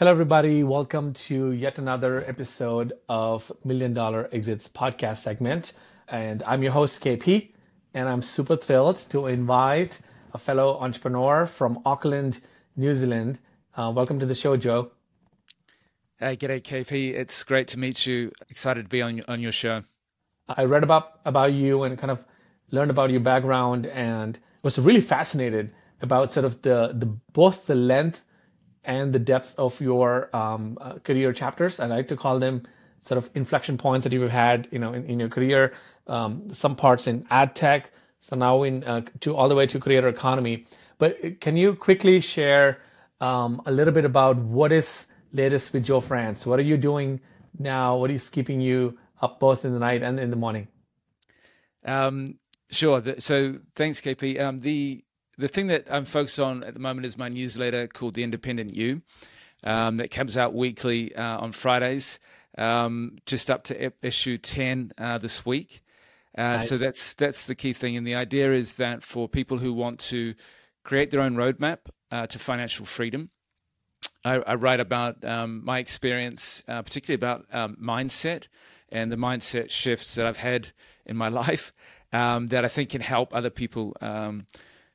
Hello, everybody. Welcome to yet another episode of Million Dollar Exits podcast segment. And I'm your host, KP, and I'm super thrilled to invite a fellow entrepreneur from Auckland, New Zealand. Uh, welcome to the show, Joe. Hey, g'day, KP. It's great to meet you. Excited to be on on your show. I read about about you and kind of learned about your background, and was really fascinated about sort of the the both the length and the depth of your um, uh, career chapters. I like to call them sort of inflection points that you've had, you know, in, in your career. Um, some parts in ad tech, so now in uh, to all the way to creator economy. But can you quickly share um, a little bit about what is latest with Joe France? What are you doing now? What is keeping you up both in the night and in the morning? Um, sure. So thanks, KP. Um, the the thing that I'm focused on at the moment is my newsletter called The Independent You, um, that comes out weekly uh, on Fridays, um, just up to issue 10 uh, this week. Uh, nice. So that's that's the key thing, and the idea is that for people who want to create their own roadmap uh, to financial freedom, I, I write about um, my experience, uh, particularly about um, mindset and the mindset shifts that I've had in my life um, that I think can help other people um,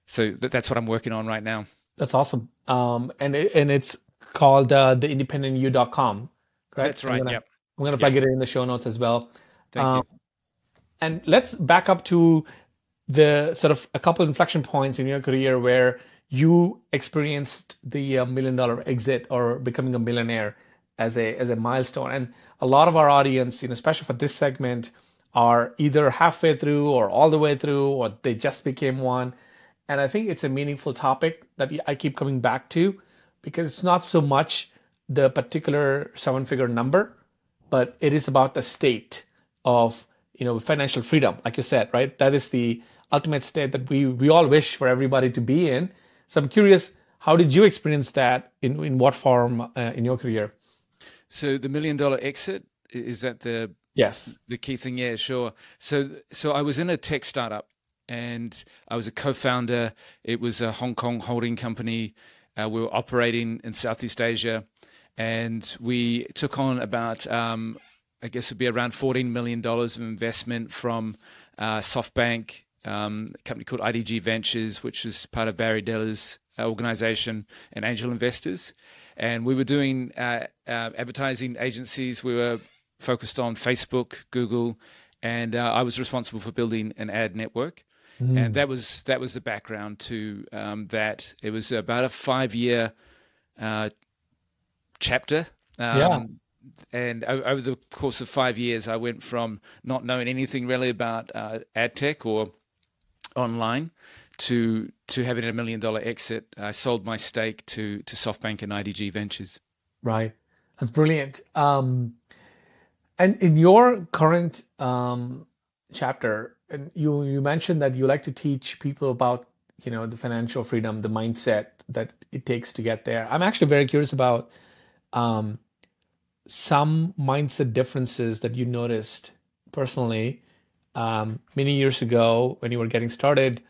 so th- that's what I'm working on right now. That's awesome. Um, and it, and it's called uh, theindependentyou.com, correct? That's right. I'm gonna, yep. I'm going to plug yep. it in the show notes as well. Thank um, you. And let's back up to the sort of a couple inflection points in your career where you experienced the uh, million dollar exit or becoming a millionaire as a as a milestone. And a lot of our audience, you know, especially for this segment, are either halfway through or all the way through, or they just became one. And I think it's a meaningful topic that I keep coming back to because it's not so much the particular seven figure number, but it is about the state of you know financial freedom, like you said, right? That is the ultimate state that we we all wish for everybody to be in. So I'm curious, how did you experience that? In in what form uh, in your career? So the million dollar exit is that the yes the key thing? Yeah, sure. So so I was in a tech startup and I was a co-founder. It was a Hong Kong holding company. Uh, we were operating in Southeast Asia, and we took on about, um, I guess, it'd be around fourteen million dollars of investment from uh, SoftBank, um, a company called IDG Ventures, which is part of Barry Diller's uh, organization, and angel investors. And we were doing uh, uh, advertising agencies. We were focused on Facebook, Google, and uh, I was responsible for building an ad network. Mm. And that was that was the background to um, that. It was about a five year uh, chapter. Um, yeah. And over the course of five years, I went from not knowing anything really about uh, ad tech or online to to having a million dollar exit. I sold my stake to to SoftBank and IDG Ventures. Right, that's brilliant. Um, and in your current um, chapter, and you you mentioned that you like to teach people about you know the financial freedom, the mindset that it takes to get there. I'm actually very curious about um, some mindset differences that you noticed personally um, many years ago when you were getting started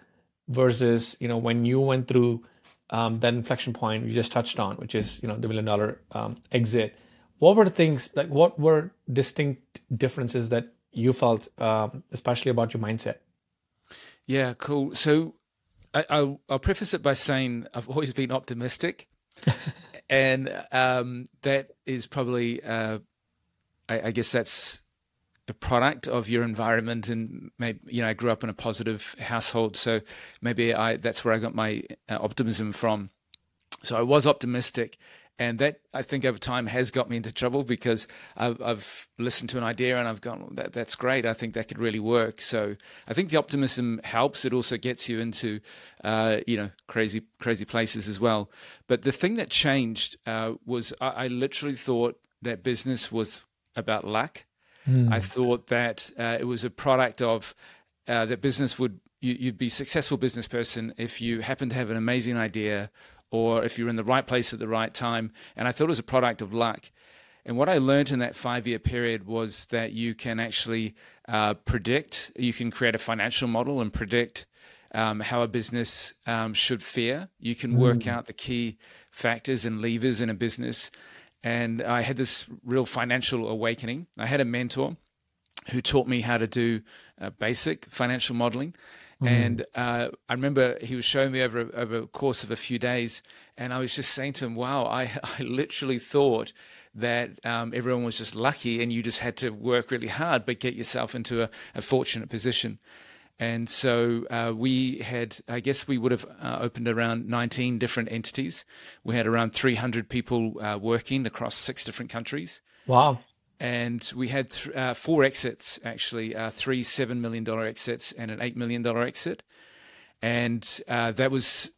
versus you know when you went through um, that inflection point you just touched on, which is you know the million dollar um, exit. What were the things like? What were distinct differences that you felt, um, especially about your mindset. Yeah, cool. So I, will preface it by saying I've always been optimistic, and um, that is probably, uh, I, I, guess that's a product of your environment. And maybe you know, I grew up in a positive household, so maybe I that's where I got my uh, optimism from. So I was optimistic, and that I think over time has got me into trouble because I've, I've listened to an idea and I've gone, that, that's great. I think that could really work. So I think the optimism helps. It also gets you into, uh, you know, crazy, crazy places as well. But the thing that changed uh, was I, I, literally thought that business was about luck. Mm. I thought that uh, it was a product of uh, that business would you, would be a successful business person if you happen to have an amazing idea or if you're in the right place at the right time. And I thought it was a product of luck. And what I learned in that five year period was that you can actually uh, predict, you can create a financial model and predict um, how a business um, should fare. You can work mm. out the key factors and levers in a business. and I had this real financial awakening. I had a mentor who taught me how to do uh, basic financial modeling. Mm. And uh, I remember he was showing me over over a course of a few days, and I was just saying to him, "Wow, I, I literally thought that um, everyone was just lucky, and you just had to work really hard, but get yourself into a, a fortunate position." And so uh, we had, I guess we would have uh, opened around 19 different entities. We had around 300 people uh, working across six different countries. Wow. And we had uh, four exits, actually uh, three $7 million exits and an $8 million exit. And uh, that was,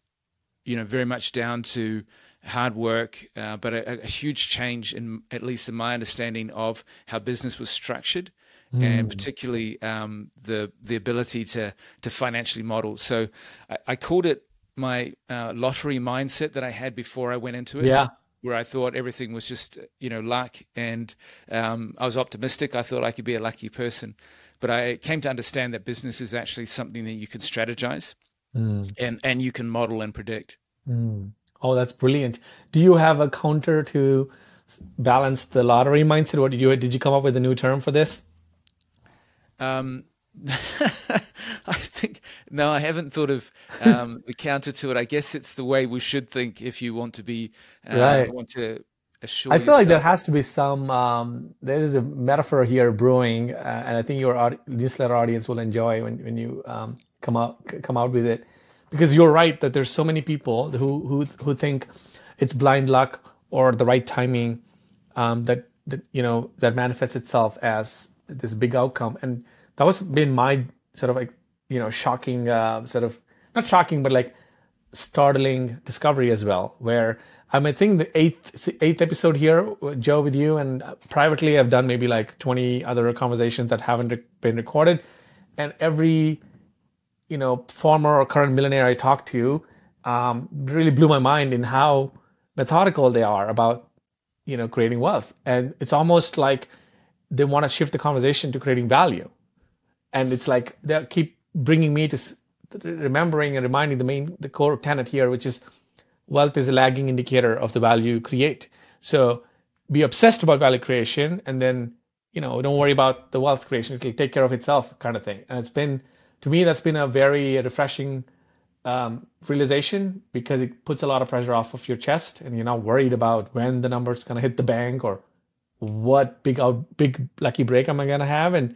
you know, very much down to hard work, but a, a huge change in, at least in my understanding of how business was structured mm. and particularly um, the the ability to to financially model. So I, I called it my uh, lottery mindset that I had before I went into it. Yeah. Where I thought everything was just you know luck, and um, I was optimistic. I thought I could be a lucky person, but I came to understand that business is actually something that you can strategize, mm. and and you can model and predict. Mm. Oh, that's brilliant. Do you have a counter to balance the lottery mindset? What did you did you come up with a new term for this? Um, I think no, I haven't thought of um, the counter to it. I guess it's the way we should think if you want to be uh, right. want to assure. I feel yourself. like there has to be some. Um, there is a metaphor here brewing, uh, and I think your newsletter audience will enjoy when when you um, come out come out with it, because you're right that there's so many people who who who think it's blind luck or the right timing um, that that you know that manifests itself as this big outcome and that was been my sort of like you know shocking uh, sort of not shocking but like startling discovery as well where i mean, I think the eighth eighth episode here joe with you and privately i've done maybe like 20 other conversations that haven't been recorded. And every you know former or current millionaire i talked to um, really blew my mind in how methodical they are about you know creating wealth. And it's almost like they want to shift the conversation to creating value and it's like they keep bringing me to remembering and reminding the main the core tenet here which is wealth is a lagging indicator of the value you create. So be obsessed about value creation and then you know don't worry about the wealth creation. It'll take care of itself kind of thing. And it's been to me that's been a very refreshing um, realization because it puts a lot of pressure off of your chest and you're not worried about when the number's to hit the bank or what big out big lucky break am I gonna have? And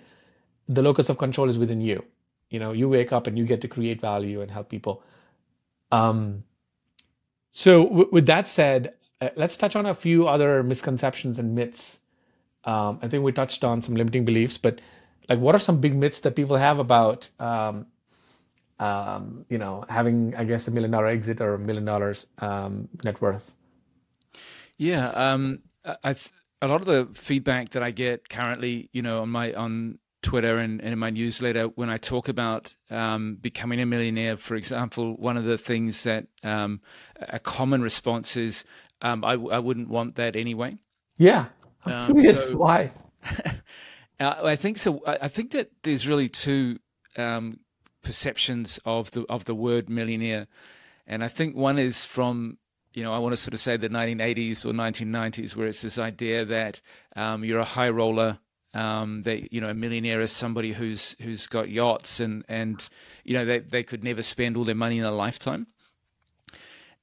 the locus of control is within you. You know, you wake up and you get to create value and help people. Um, so w- with that said, uh, let's touch on a few other misconceptions and myths. Um, I think we touched on some limiting beliefs, but like, what are some big myths that people have about, um, um, you know, having, I guess, a million dollar exit or a million dollars um, net worth? Yeah, um, I th- a lot of the feedback that I get currently, you know, on my on Twitter and, and in my newsletter, when I talk about um, becoming a millionaire, for example, one of the things that um, a common response is, um, I, I wouldn't want that anyway. Yeah, I'm curious so, why. I think so. I think that there's really two um, perceptions of the of the word millionaire, and I think one is from you know, I want to sort of say the 1980s or 1990s, where it's this idea that um, you're a high roller, um, that you know, a millionaire is somebody who's who's got yachts and and you know they they could never spend all their money in a lifetime.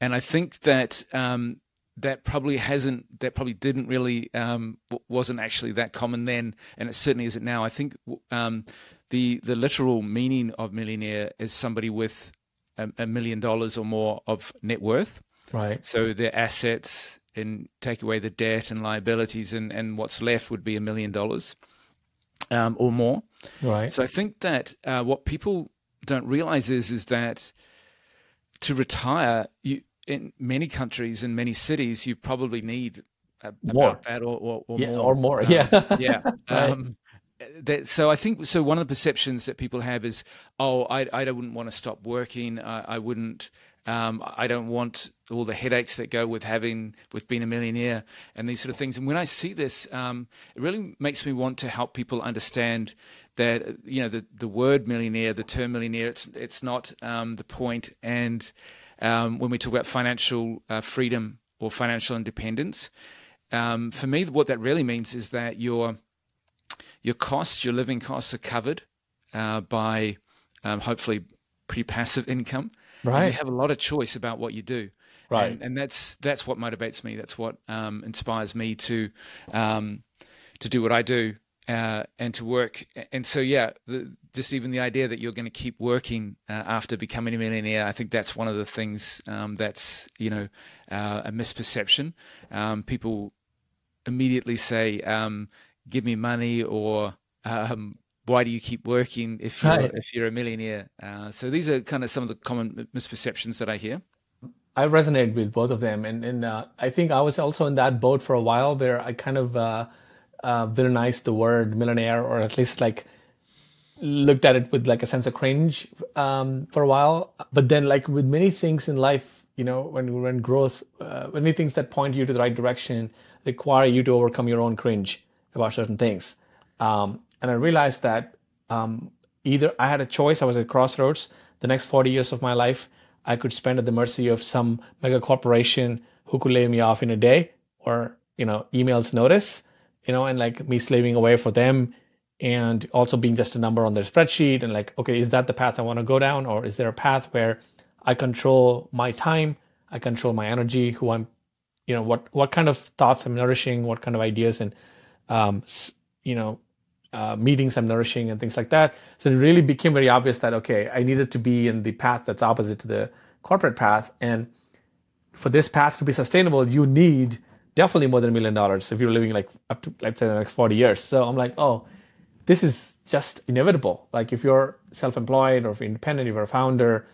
And I think that um, that probably hasn't that probably didn't really um, wasn't actually that common then, and it certainly isn't now. I think um, the the literal meaning of millionaire is somebody with a, a million dollars or more of net worth Right. So their assets and take away the debt and liabilities, and, and what's left would be a million dollars um, or more. Right. So I think that uh, what people don't realize is is that to retire, you in many countries in many cities, you probably need a, about that or, or, or yeah, more. Or more, um, yeah. yeah. right. Um, that, so I think so. One of the perceptions that people have is, oh, I I wouldn't want to stop working. I, I wouldn't um, I don't want all the headaches that go with having with being a millionaire and these sort of things. And when I see this, um, it really makes me want to help people understand that you know the the word millionaire, the term millionaire, it's it's not um, the point. And um, when we talk about financial uh, freedom or financial independence, um, for me, what that really means is that your your costs, your living costs, are covered uh, by um, hopefully pretty passive income. Right. And you have a lot of choice about what you do. Right. And, and that's that's what motivates me. That's what um, inspires me to um, to do what I do uh, and to work. And so, yeah, the, just even the idea that you're going to keep working uh, after becoming a millionaire, I think that's one of the things um, that's you know uh, a misperception. Um, people immediately say, um, "Give me money," or um, "Why do you keep working if you're Right. if you're a millionaire?" Uh, so these are kind of some of the common misperceptions that I hear. I resonate with both of them, and and uh, I think I was also in that boat for a while, where I kind of uh, uh, villainized the word millionaire, or at least like looked at it with like a sense of cringe um, for a while. But then, like with many things in life, you know, when when growth, uh, many things that point you to the right direction require you to overcome your own cringe about certain things. Um, and I realized that um, either I had a choice, I was at crossroads. The next 40 years of my life, I could spend at the mercy of some mega corporation who could lay me off in a day or, you know, emails notice, you know, and like me slaving away for them and also being just a number on their spreadsheet and like, okay, is that the path I want to go down? Or is there a path where I control my time, I control my energy, who I'm, you know, what what kind of thoughts I'm nourishing, what kind of ideas and um, you know, uh, meetings I'm nourishing and things like that. So it really became very obvious that okay, I needed to be in the path that's opposite to the corporate path, and for this path to be sustainable, you need definitely more than a million dollars if you're living like up to let's say the next 40 years. So I'm like, oh, this is just inevitable. Like if you're self-employed or if you're independent, if you're a founder,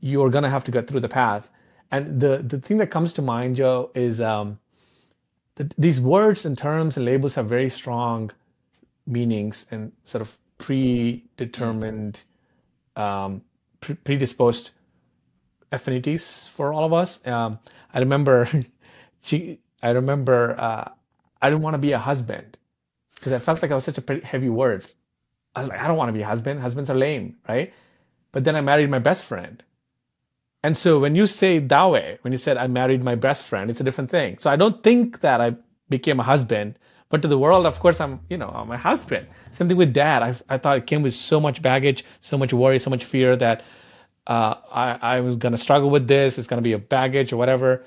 you're gonna have to get through the path. And the the thing that comes to mind, Joe, is um, that these words and terms and labels have very strong meanings and sort of predetermined, um, pre- predisposed affinities for all of us. Um, I remember, she, I remember, uh, I didn't want to be a husband because I felt like I was such a pretty heavy word. I was like, I don't want to be a husband. Husbands are lame, right? But then I married my best friend. And so when you say that way, when you said I married my best friend, it's a different thing. So I don't think that I became a husband, but to the world, of course, I'm, you know, I'm a husband. Same thing with dad. I, I thought it came with so much baggage, so much worry, so much fear that uh, I, I was going to struggle with this. It's going to be a baggage or whatever.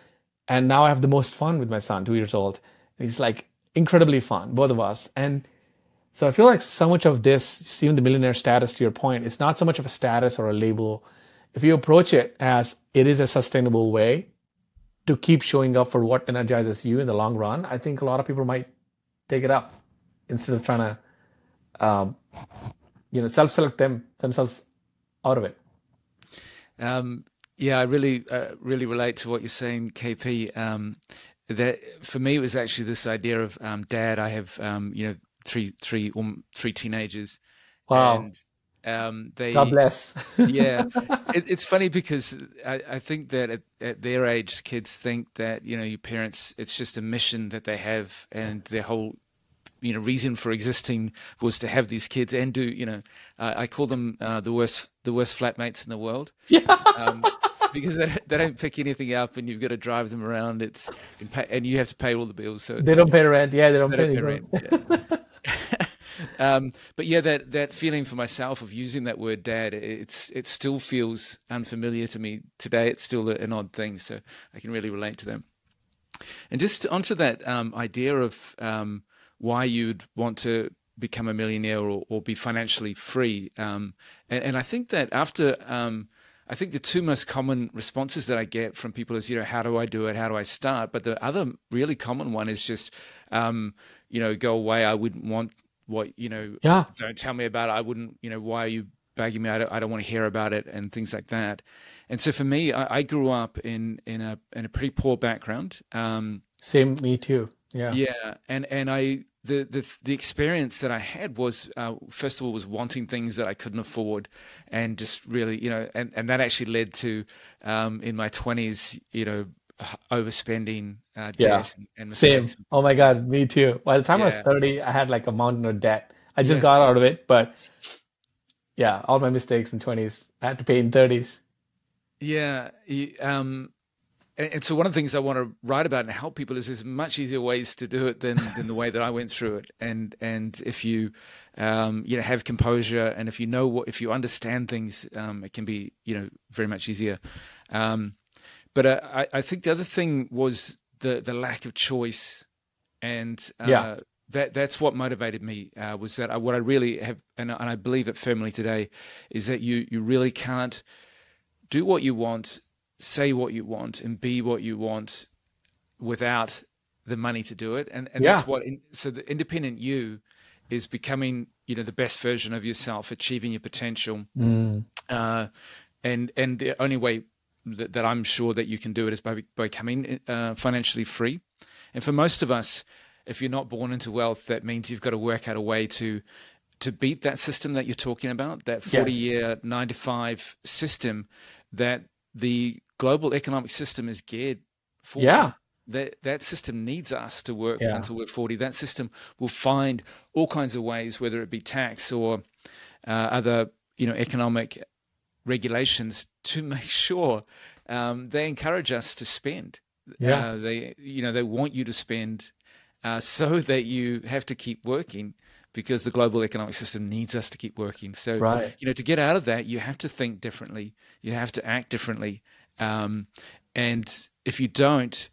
And now I have the most fun with my son, two years old. He's like incredibly fun, both of us. And so I feel like so much of this, even the millionaire status, to your point, it's not so much of a status or a label. If you approach it as it is a sustainable way to keep showing up for what energizes you in the long run, I think a lot of people might take it up instead of trying to, um, you know, self-select them themselves out of it. Um, yeah, I really, uh, really relate to what you're saying, KP. Um, that for me, it was actually this idea of um, dad. I have, um, you know, three, three, um, three teenagers. Wow. And, um, they, God bless. yeah, it, it's funny because I, I think that at, at, their age, kids think that you know your parents. It's just a mission that they have, and their whole you know reason for existing was to have these kids and do you know uh, I call them uh, the worst the worst flatmates in the world. Yeah. Um, because they, they don't pick anything up, and you've got to drive them around. It's and, pay, and you have to pay all the bills. So they don't pay rent. Yeah, they don't, they pay, don't pay rent. Yeah. Um, but yeah, that that feeling for myself of using that word "dad," it's it still feels unfamiliar to me today. It's still an odd thing, so I can really relate to them. And just onto that um, idea of um, why you'd want to become a millionaire or, or be financially free, um, and, and, I think that after um, I think the two most common responses that I get from people is, you know, how do I do it? How do I start? But the other really common one is just, um, you know, go away. I wouldn't want what, you know, yeah. don't tell me about it. I wouldn't, you know, why are you begging me? I don't, I don't want to hear about it and things like that. And so for me, I, I grew up in, in a, in a pretty poor background. Um, Same, me too. Yeah. Yeah. And, and I, the, the the experience that I had was uh, first of all was wanting things that I couldn't afford, and just really you know, and, and that actually led to um, in my twenties, you know, overspending, uh, yeah, and, and same. Oh my god, me too. By the time Yeah. I was thirty, I had like a mountain of debt. I just Yeah. got out of it, but yeah, all my mistakes in twenties, I had to pay in thirties. Yeah, um, and, and, so one of the things I want to write about and help people is there's much easier ways to do it than than the way that I went through it. And and if you um, you know have composure and if you know what if you understand things, um, it can be you know very much easier. Um, but uh, I, I think the other thing was the the lack of choice, and uh, yeah. That that's what motivated me uh, was that I, what I really have, and, and I believe it firmly today, is that you you really can't do what you want say what you want and be what you want without the money to do it and, and yeah. that's what in, so the independent you is becoming you know the best version of yourself achieving your potential mm. uh, and and the only way that, that, i'm sure that you can do it is by, by becoming uh, financially free and for most of us if you're not born into wealth that means you've got to work out a way to to beat that system that you're talking about that 40 yes. year 9 to 5 system that the global economic system is geared for. Yeah. That that system needs us to work yeah. until we're 40. That system will find all kinds of ways, whether it be tax or uh, other you know economic regulations, to make sure um, they encourage us to spend. Yeah. Uh, they you know they want you to spend uh, so that you have to keep working because the global economic system needs us to keep working. So, right. you know, to get out of that, you have to think differently. You have to act differently. Um, and if you don't,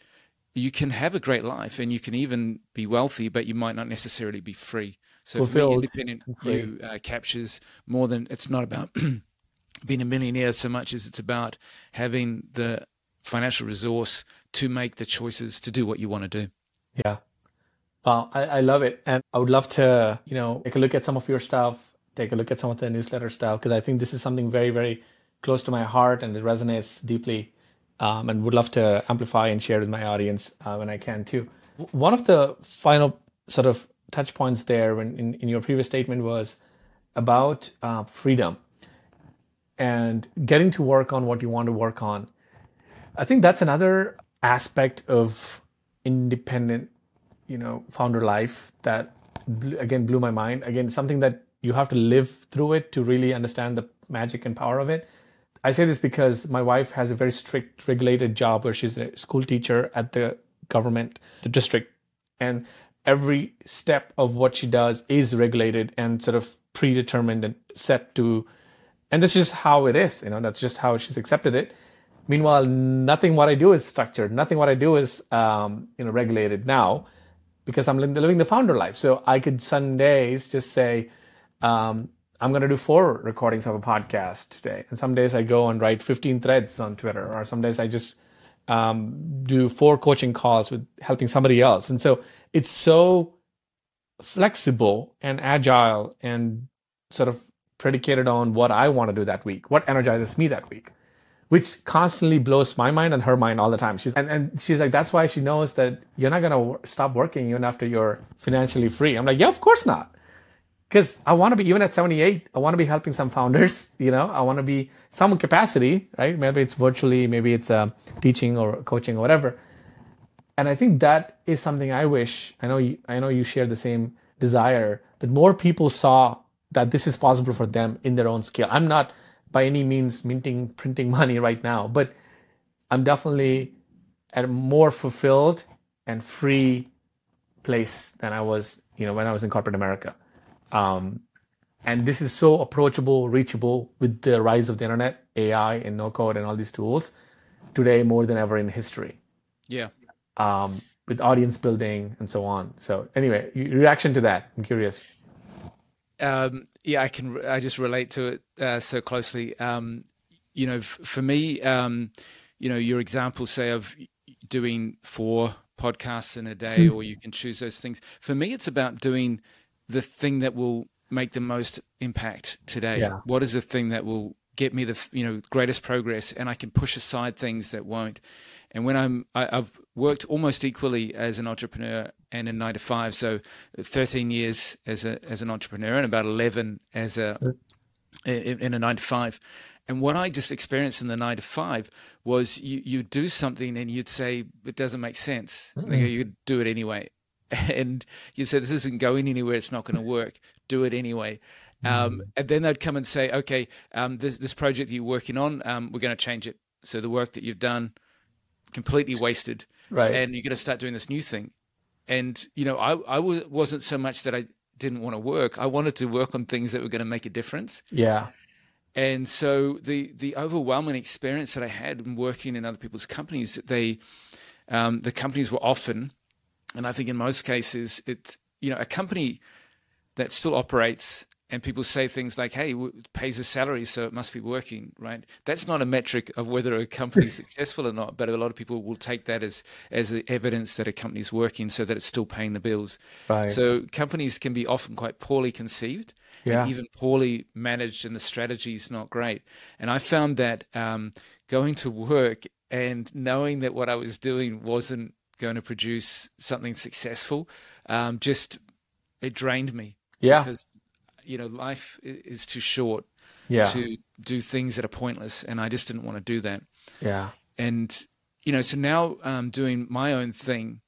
you can have a great life and you can even be wealthy, but you might not necessarily be free. So Fulfilled. for me, independent you uh, captures more than it's not about being a millionaire so much as it's about having the financial resource to make the choices to do what you want to do. Yeah. Wow, I, I love it. And I would love to, you know, take a look at some of your stuff, take a look at some of the newsletter stuff, because I think this is something very, very close to my heart and it resonates deeply um, and would love to amplify and share with my audience uh, when I can too. One of the final sort of touch points there when in, in your previous statement was about uh, freedom and getting to work on what you want to work on. I think that's another aspect of independent, you know, founder life that again blew my mind. Again, something that you have to live through it to really understand the magic and power of it. I say this because my wife has a very strict regulated job where she's a school teacher at the government, the district, and every step of what she does is regulated and sort of predetermined and set to and that's just how it is you know that's just how she's accepted it meanwhile nothing what i do is structured nothing what i do is um, you know regulated now because i'm living the founder life so i could sundays just say um, I'm going to do four recordings of a podcast today. And some days I go and write 15 threads on Twitter, or some days I just um, do four coaching calls with helping somebody else. And so it's so flexible and agile and sort of predicated on what I want to do that week, what energizes me that week, which constantly blows my mind and her mind all the time. She's and, and she's like, that's why she knows that you're not gonna stop working even after you're financially free. I'm like, yeah, of course not because I want to be even at 78. I want to be helping some founders. You know, I want to be some capacity, right? Maybe it's virtually, maybe it's uh, teaching or coaching or whatever. And I think that is something I wish. I know you, I know you share the same desire that more people saw that this is possible for them in their own scale. I'm not by any means minting printing money right now, but I'm definitely at a more fulfilled and free place than I was, you know, when I was in corporate America. Um, and this is so approachable, reachable with the rise of the internet, AI, and no code, and all these tools today more than ever in history. Yeah. Um, with audience building and so on. So, anyway, reaction to that? I'm curious. Um, yeah, I can. I just relate to it uh, so closely. Um, you know, f- for me, um, you know, your example, say, of doing four podcasts in a day, or you can choose those things. For me, it's about doing the thing that will make the most impact today? Yeah. What is the thing that will get me the you know greatest progress, and I can push aside things that won't. And when I'm, I, i have worked almost equally as an entrepreneur and in nine to five. So, 13 years as a as an entrepreneur and about 11 as a in, in a nine to five. And what I just experienced in the nine to five was you you do something and you'd say it doesn't make sense. Mm-hmm. Like you'd do it anyway. and you said this isn't going anywhere it's not going to work do it anyway um, mm. and then they'd come and say okay um, this, this project you're working on um, we're going to change it so the work that you've done completely wasted. Right. And you're going to start doing this new thing. And, you know, I, I w- wasn't so much that I didn't want to work. I wanted to work on things that were going to make a difference. Yeah. And so the, the overwhelming experience that I had in working in other people's companies, they, um, the companies were often, and I think in most cases, it's, you know, a company that still operates and people say things like, "Hey, it pays a salary, so it must be working," right? That's not a metric of whether a company is successful or not. But a lot of people will take that as as evidence that a company is working, so that it's still paying the bills. Right. So companies can be often quite poorly conceived, Yeah. and even poorly managed, and the strategy is not great. And I found that um, going to work and knowing that what I was doing wasn't going to produce something successful, um, just it drained me Yeah. because you know life is too short Yeah. to do things that are pointless and i just didn't want to do that Yeah. and you know so now um, doing my own thing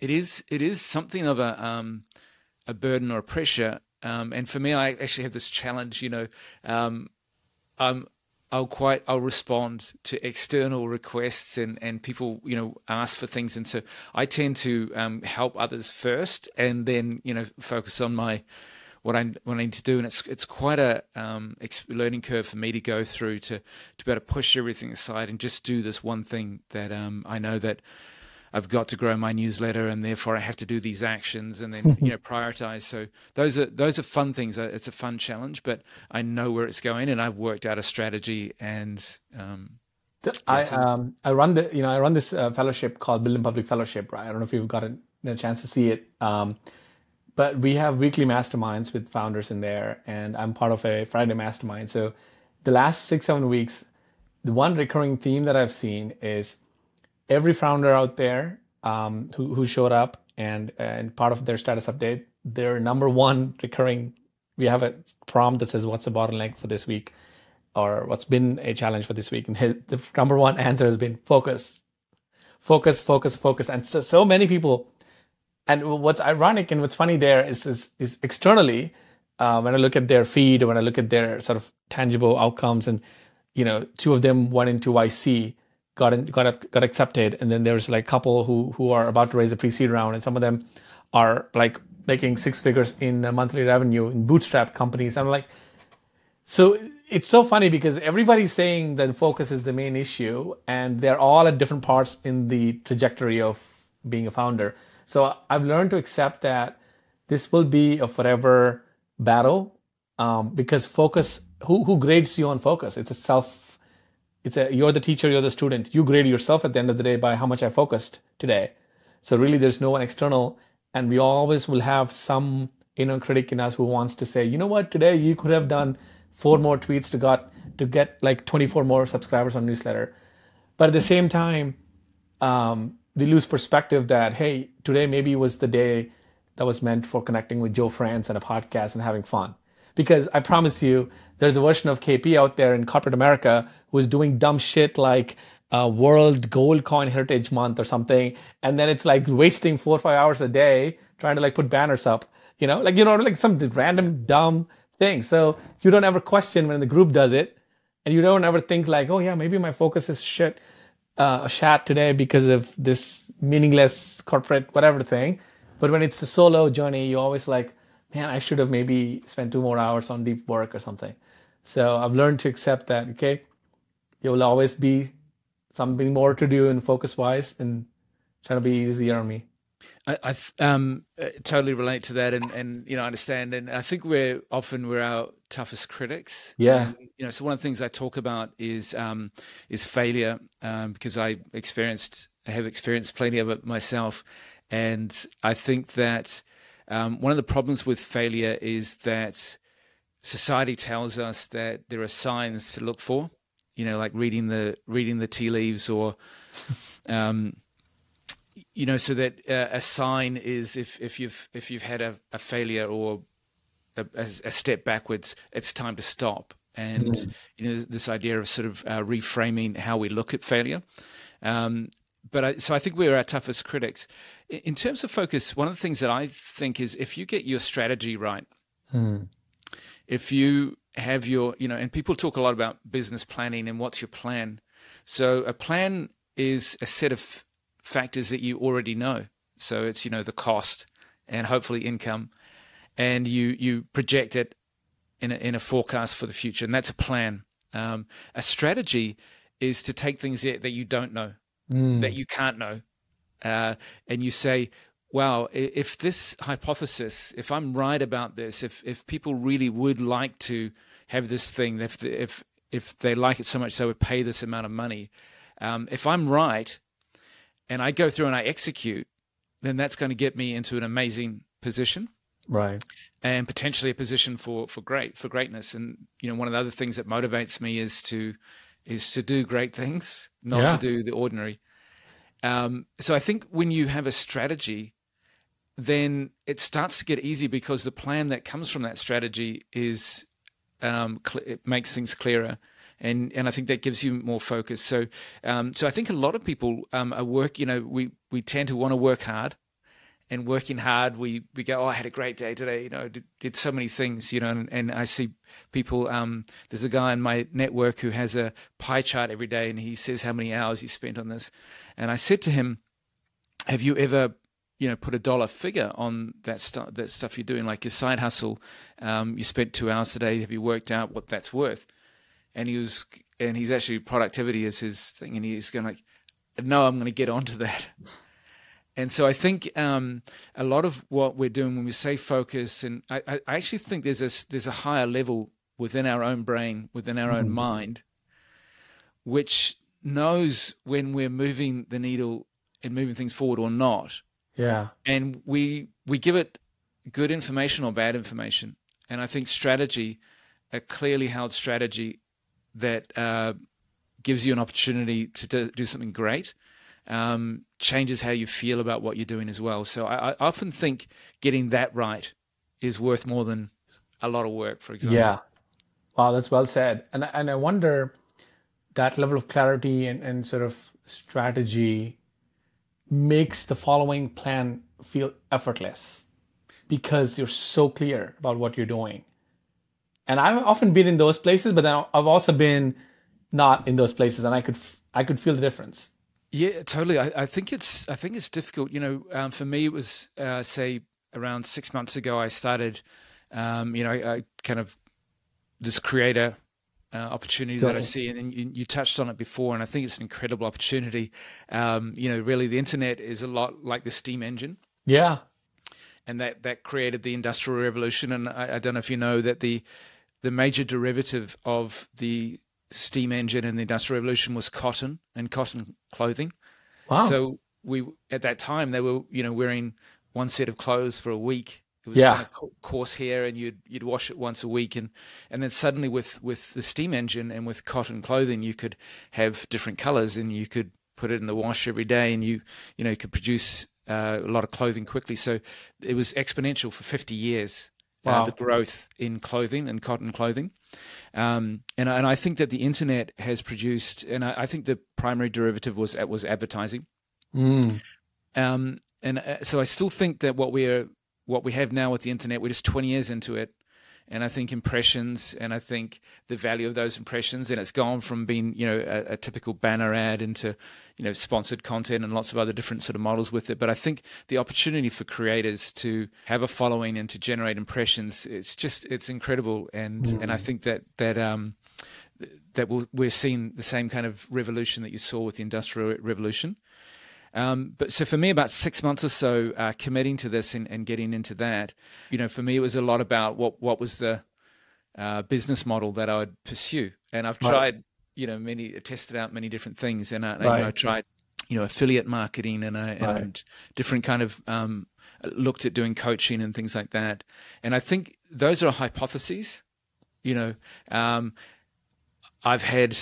it is it is something of a um, a burden or a pressure um, and for me i actually have this challenge you know um, i'm I'll quite I'll respond to external requests and and people you know ask for things and so I tend to um, help others first and then you know focus on my what I what I need to do and it's it's quite a um, ex- learning curve for me to go through to to be able to push everything aside and just do this one thing that um, I know that I've got to grow my newsletter and therefore I have to do these actions and then you know prioritize. So those are those are fun things. Uh, It's a fun challenge, but I know where it's going and I've worked out a strategy and um, I um I run the you know I run this uh, fellowship called Build In Public Fellowship. Right. I don't know if you've gotten a chance to see it. Um, but we have weekly masterminds with founders in there, and I'm part of a Friday mastermind. So the last six seven weeks, the one recurring theme that I've seen is every founder out there um, who who showed up and and part of their status update, their number one recurring. We have a prompt that says, "What's the bottleneck for this week?" or what's been a challenge for this week? And the number one answer has been focus, focus, focus, focus. And so, so many people. And what's ironic and what's funny there is is, is externally, uh, when I look at their feed or when I look at their sort of tangible outcomes, and you know, two of them went into YC, got in, got got accepted, and then there's like a couple who who are about to raise a pre-seed round, and some of them are like making six figures in monthly revenue in bootstrap companies. I'm like, so it's so funny because everybody's saying that focus is the main issue, and they're all at different parts in the trajectory of being a founder. So I've learned to accept that this will be a forever battle um, because focus. Who who grades you on focus? It's a self. It's a you're the teacher, you're the student. You grade yourself at the end of the day by how much I focused today. So really, there's no one external, and we always will have some inner critic in us who wants to say, you know what, today you could have done four more tweets to got to get like 24 more subscribers on newsletter. But at the same time, um, we lose perspective that hey, today maybe was the day that was meant for connecting with Joe France and a podcast and having fun. Because I promise you, there's a version of KP out there in corporate America who's doing dumb shit like uh, World Gold Coin Heritage Month or something, and then it's like wasting four or five hours a day trying to like put banners up. You know, like you know, like some random dumb thing. So you don't ever question when the group does it, and you don't ever think like, oh yeah, maybe my focus is shit, uh, chat today because of this meaningless corporate whatever thing. But when it's a solo journey, you always like, man, I should have maybe spent two more hours on deep work or something. So I've learned to accept that. Okay, there will always be something more to do and focus wise, and trying to be easier on me. I, I um, uh, totally relate to that, and, and you know understand, and I think we're often we're our toughest critics. Yeah. And, you know, so one of the things I talk about is um, is failure, um, because I experienced I have experienced plenty of it myself, and I think that um, one of the problems with failure is that society tells us that there are signs to look for, you know, like reading the reading the tea leaves or. Um, you know, so that uh, a sign is if if you've if you've had a, a failure or a, a, step backwards, it's time to stop. And Mm. you know, this idea of sort of uh, reframing how we look at failure. Um, but I, so I think we're our toughest critics. In, in terms of focus, one of the things that I think is if you get your strategy right, if you have your, you know, and people talk a lot about business planning and what's your plan. So a plan is a set of factors that you already know. So it's you know the cost and hopefully income, and you you project it in a, in a forecast for the future, and that's a plan. Um, a strategy is to take things that that you don't know, mm. that you can't know, uh, and you say, "Wow, if this hypothesis, if I'm right about this, if if people really would like to have this thing, if if if they like it so much they would pay this amount of money, um, if I'm right, and I go through and I execute, then that's going to get me into an amazing position." right and potentially a position for for great for greatness and you know one of the other things that motivates me is to is to do great things not yeah. to do the ordinary um, so i think when you have a strategy then it starts to get easy because the plan that comes from that strategy is um, cl- it makes things clearer and and I think that gives you more focus. So um, so I think a lot of people um, are work. You know, we we tend to want to work hard, and working hard, we we go, oh, I had a great day today. You know, did, did so many things. You know, and, and I see people. Um, there's a guy in my network who has a pie chart every day, and he says how many hours he spent on this. And I said to him, "Have you ever, you know, put a dollar figure on that stuff that stuff you're doing, like your side hustle? Um, you spent two hours today. Have you worked out what that's worth?" And he was, and he's actually productivity is his thing, and he's going like, "No, I'm going to get onto that." And so I think um, a lot of what we're doing when we say focus, and I, I, actually think there's a there's a higher level within our own brain, within our mm. own mm-hmm. mind, which knows when we're moving the needle and moving things forward or not. Yeah. And we we give it good information or bad information. And I think strategy, a clearly held strategy that uh, gives you an opportunity to do something great um, changes how you feel about what you're doing as well. So I, I, often think getting that right is worth more than a lot of work, for example. Yeah. Wow, that's well said. And and I wonder that level of clarity and, and sort of strategy makes the following plan feel effortless because you're so clear about what you're doing. And I've often been in those places, but then I've also been not in those places, and I could I could feel the difference. Yeah, totally. I, I think it's I think it's difficult. You know, um, for me, it was uh, say around six months ago. I started, um, you know, I, I, kind of this creator uh, opportunity that I see, and, and you, you, touched on it before, and I think it's an incredible opportunity. Um, you know, really, the internet is a lot like the steam engine. Yeah, and that that created the industrial revolution. And I, I don't know if you know that the the major derivative of the steam engine and the industrial revolution was cotton and cotton clothing. Wow. So we at that time they were you know wearing one set of clothes for a week. It was yeah. kind of coarse hair, and you'd you'd wash it once a week, and and then suddenly with with the steam engine and with cotton clothing, you could have different colors, and you could put it in the wash every day, and you you know you could produce uh, a lot of clothing quickly. So it was exponential for 50 years. Uh, wow. Uh, the growth in clothing and cotton clothing. Um, and, and I think that the internet has produced, and I, I think the primary derivative was was advertising. Mm. Um, and uh, so I still think that what we're what we have now with the internet, we're just 20 years into it, and I think impressions and I think the value of those impressions and it's gone from being you know a, a, typical banner ad into you know sponsored content and lots of other different sort of models with it but I think the opportunity for creators to have a following and to generate impressions it's just it's incredible and mm. and I think that that um that we're seeing the same kind of revolution that you saw with the industrial revolution um, but so for me, about six months or so, uh, committing to this and, and, getting into that, you know, for me, it was a lot about what what was the uh, business model that I would pursue. And I've tried. You know, many tested out many different things, and I, right. I tried, you know, affiliate marketing and I right. and different kind of um, looked at doing coaching and things like that. And I think those are hypotheses. You know, um, I've had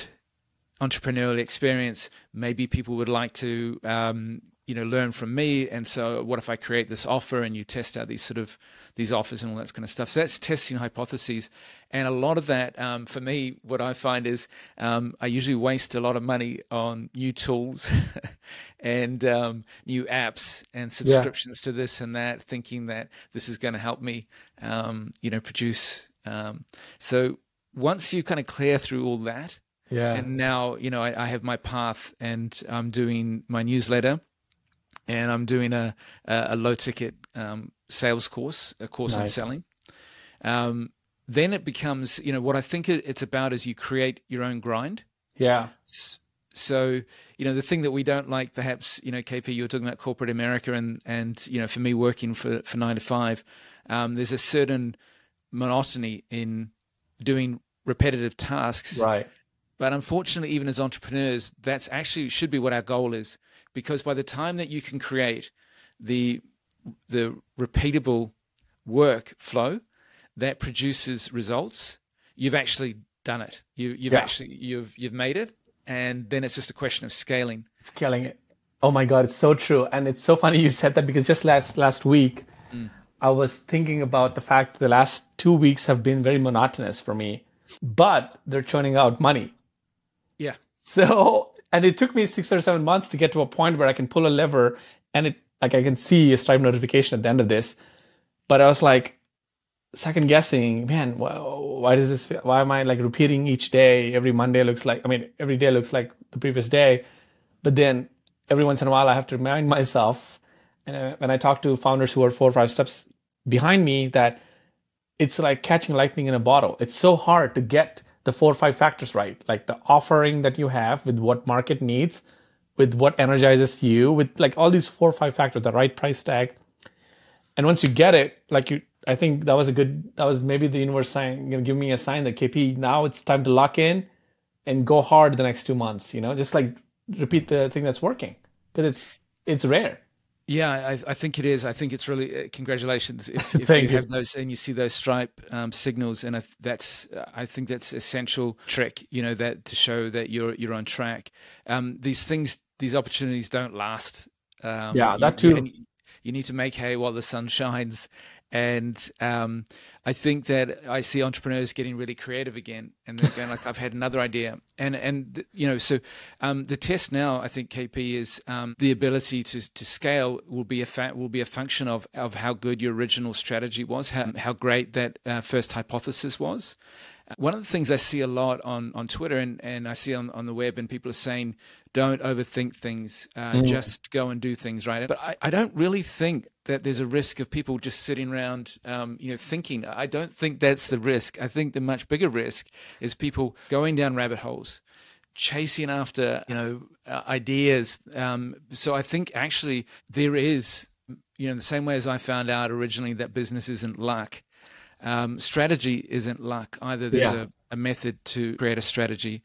entrepreneurial experience, maybe people would like to, um, you know, learn from me. And so, what if I create this offer and you test out these sort of these offers and all that kind of stuff? So that's testing hypotheses, and a lot of that, um, for me, what I find is um, I usually waste a lot of money on new tools and um, new apps and subscriptions yeah. to this and that, thinking that this is going to help me, um, you know, produce. Um, so once you kind of clear through all that Yeah. And now, you know, I, I have my path and I'm doing my newsletter and I'm doing a, a, a low ticket um, sales course, a course on selling. Um, then it becomes, you know, what I think it's about is you create your own grind. Yeah. So, you know, the thing that we don't like, perhaps, you know, KP, you were talking about corporate America, and and you know, for me working for for nine to five, um, there's a certain monotony in doing repetitive tasks. Right. But unfortunately, even as entrepreneurs, that's actually should be what our goal is, because by the time that you can create the the repeatable workflow that produces results, you've actually done it. You, you've Yeah. actually you've you've made it, and then it's just a question of scaling. scaling it. Oh my god, it's so true, and it's so funny you said that because just last last week, mm. I was thinking about the fact that the last two weeks have been very monotonous for me, but they're churning out money. Yeah, So, and it took me six or seven months to get to a point where I can pull a lever and it like I can see a Stripe notification at the end of this. But I was like second guessing, man, why, does this? Why am I like repeating each day? Every Monday looks like I mean, every day looks like the previous day. But then every once in a while, I have to remind myself, and uh, when I talk to founders who are four or five steps behind me, that it's like catching lightning in a bottle. It's so hard to get the four or five factors right, like the offering that you have with what market needs, with what energizes you, with like all these four or five factors, the right price tag. And once you get it, like you, I think that was a good, that was maybe the universe saying, you know, give me a sign that KP, now it's time to lock in and go hard the next two months, you know, just like repeat the thing that's working because it's, it's rare. Yeah, I, I think it is. I think it's really uh, congratulations if, if Thank you you. have those and you see those Stripe um, signals, and I, that's I think that's essential trick. You know that to show that you're you're on track. Um, these things, these opportunities don't last. Um, Yeah, you- that too. and You need to make hay while the sun shines. And um, I think that I see entrepreneurs getting really creative again, and they're going like, "I've had another idea," and and you know, so um, the test now, I think KP is um, the ability to to scale will be a fa- will be a function of of how good your original strategy was, how how great that uh, first hypothesis was. One of the things I see a lot on, on Twitter and, and I see on, on the web, and people are saying, don't overthink things, uh, just go and do things, right? But I, I don't really think that there's a risk of people just sitting around, um, you know, thinking. I don't think that's the risk. I think the much bigger risk is people going down rabbit holes, chasing after, you know, uh, ideas. Um, so I think actually there is, you know, in the same way as I found out originally that business isn't luck um, strategy isn't luck either. There's Yeah. a, a method to create a strategy.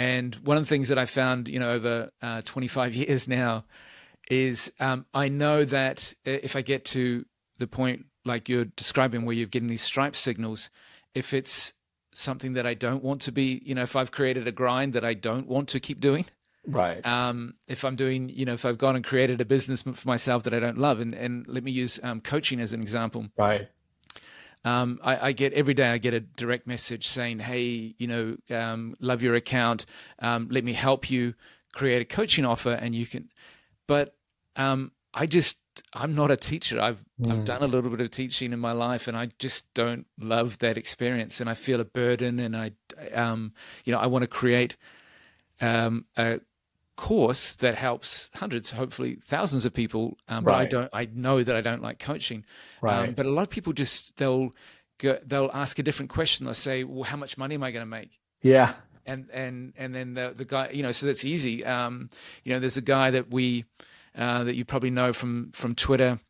And one of the things that I found, you know, over uh, 25 years now is um, I know that if I get to the point like you're describing where you're getting these stripe signals, if it's something that I don't want to be, you know, if I've created a grind that I don't want to keep doing, Right. um, if I'm doing, you know, if I've gone and created a business for myself that I don't love, and, and let me use um, coaching as an example right. Um, I, I get every day I get a direct message saying, "Hey, you know, um, love your account. Um, let me help you create a coaching offer, and you can." But um, I just I'm not a teacher. I've I've done a little bit of teaching in my life, and I just don't love that experience, and I feel a burden, and I, um, you know, I want to create um, a course that helps hundreds, hopefully thousands of people. Um, But I don't. I know that I don't like coaching. Right. Um, but a lot of people just they'll go, they'll ask a different question. They'll say, "Well, how much money am I going to make?" Yeah. And and and then the the guy, you know, so that's easy. Um, you know, there's a guy that we uh, that you probably know from from Twitter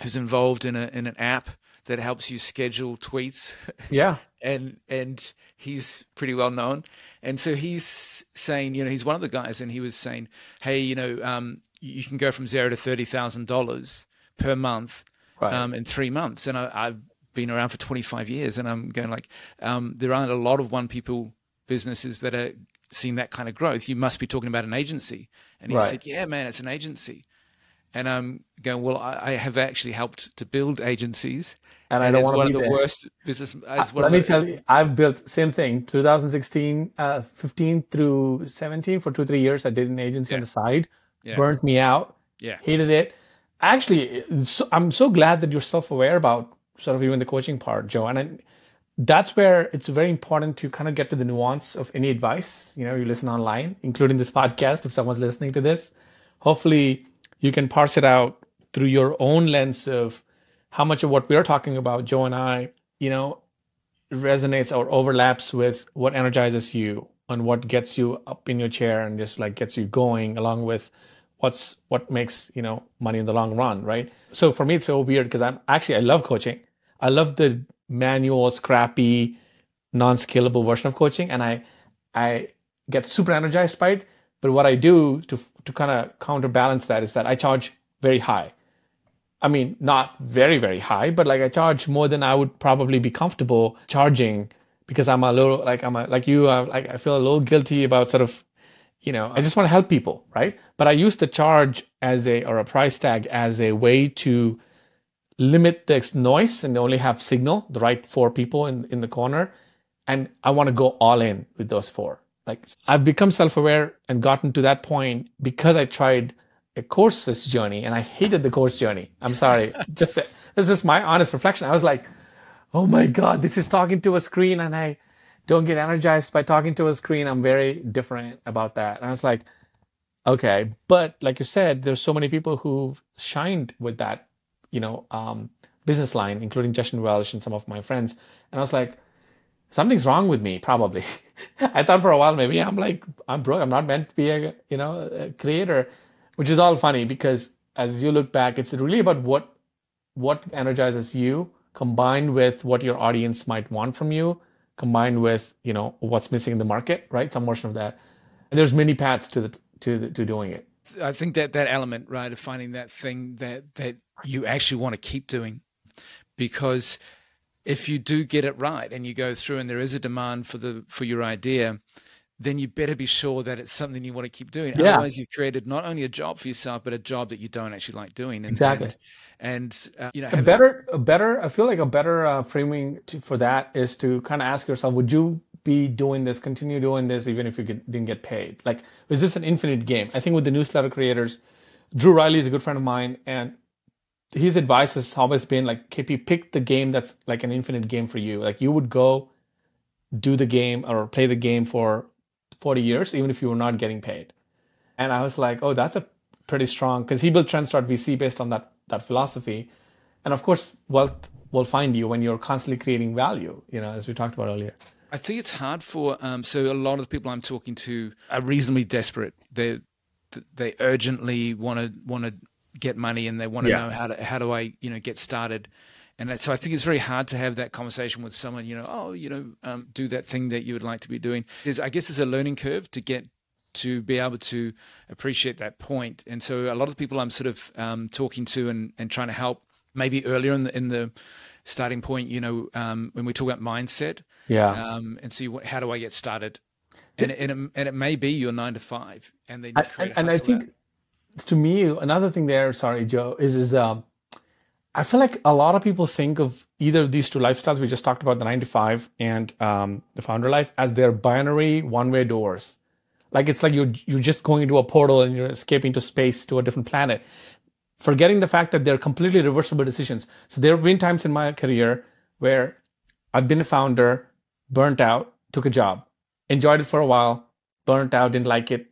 who's involved in a in an app that helps you schedule tweets. Yeah. and and he's pretty well known. And so he's saying, you know, he's one of the guys, and he was saying, hey, you know, um, you can go from zero to thirty thousand dollars per month Right. um, in three months. And I, I've been around for twenty five years, and I'm going like, um, there aren't a lot of one people businesses that are seeing that kind of growth. You must be talking about an agency. And he Right. said, yeah, man, it's an agency. And I'm going, well, I, I have actually helped to build agencies. And I don't wanna one be of the there. worst business. One Let me tell you, I've built same thing. 2016, uh, 15 through 17 for two three years. I did an agency on the side. Yeah. Burnt me out. Yeah. Hated it. Actually, so, I'm so glad that you're self aware about sort of even the coaching part, Joe. And I, that's where it's very important to kind of get to the nuance of any advice. You know, you listen online, including this podcast, if someone's listening to this. Hopefully, you can parse it out through your own lens of how much of what we're talking about, Joe and I, you know, resonates or overlaps with what energizes you and what gets you up in your chair and just like gets you going along with what's what makes you know money in the long run right? So for me it's so weird because i'm actually i love coaching. I love the manual scrappy non-scalable version of coaching and i i get super energized by it but what i do to to kind of counterbalance that is that i charge very high i mean not very very high but like i charge more than i would probably be comfortable charging because i'm a little like i'm a like you uh, like i feel a little guilty about sort of you know i just want to help people right but i use the charge as a or a price tag as a way to limit the noise and only have signal, the right four people in, in the corner. And I want to go all in with those four. Like I've become self-aware and gotten to that point because I tried a courses journey and I hated the course journey. I'm sorry. just this is my honest reflection. I was like, oh my God, this is talking to a screen and I don't get energized by talking to a screen. I'm very different about that. And I was like, okay. But like you said, there's so many people who shined with that you know, um, business line, including Justin Welsh and some of my friends. And I was like, something's wrong with me, probably. I thought for a while maybe I'm like I'm broke. I'm not meant to be a you know a creator, which is all funny because as you look back, it's really about what what energizes you combined with what your audience might want from you, combined with you know what's missing in the market, right? Some version of that. And there's many paths to the to the, to doing it. I think that that element, right, of finding that thing that that you actually want to keep doing, because if you do get it right and you go through and there is a demand for the for your idea, then you better be sure that it's something you want to keep doing. Yeah. Otherwise, you've created not only a job for yourself, but a job that you don't actually like doing. And, exactly. And, and uh, you know, a better, a better. I feel like a better uh, framing to, for that is to kind of ask yourself: Would you be doing this, continue doing this, even if you get, didn't get paid? Like, is this an infinite game? I think with the newsletter creators, Drew Riley is a good friend of mine, and his advice has always been like, KP, pick the game that's like an infinite game for you. Like, you would go do the game or play the game for 40 years, even if you were not getting paid. And I was like, oh, that's a pretty strong, because he built Trends.vc based on that that philosophy. And of course, wealth will find you when you're constantly creating value, you know, as we talked about earlier. I think it's hard for um, so a lot of the people I'm talking to are reasonably desperate. They they urgently want to want to get money and they want to yeah. know how to how do I you know get started. And so I think it's very hard to have that conversation with someone, you know, oh, you know, um, do that thing that you would like to be doing. Is I guess there's a learning curve to get to be able to appreciate that point. And so a lot of the people I'm sort of um, talking to and, and trying to help maybe earlier in the in the starting point, you know, um, when we talk about mindset, yeah. Um, and see what, how do I get started? And, it, and, it, and it may be your nine to five, and then and, and I think out. To me another thing there, sorry Joe, is is um, I feel like a lot of people think of either of these two lifestyles we just talked about, the nine to five and um, the founder life, as their binary one way doors. Like it's like you're you're just going into a portal and you're escaping to space to a different planet, forgetting the fact that they're completely reversible decisions. So there have been times in my career where I've been a founder, burnt out, took a job, enjoyed it for a while, burnt out, didn't like it.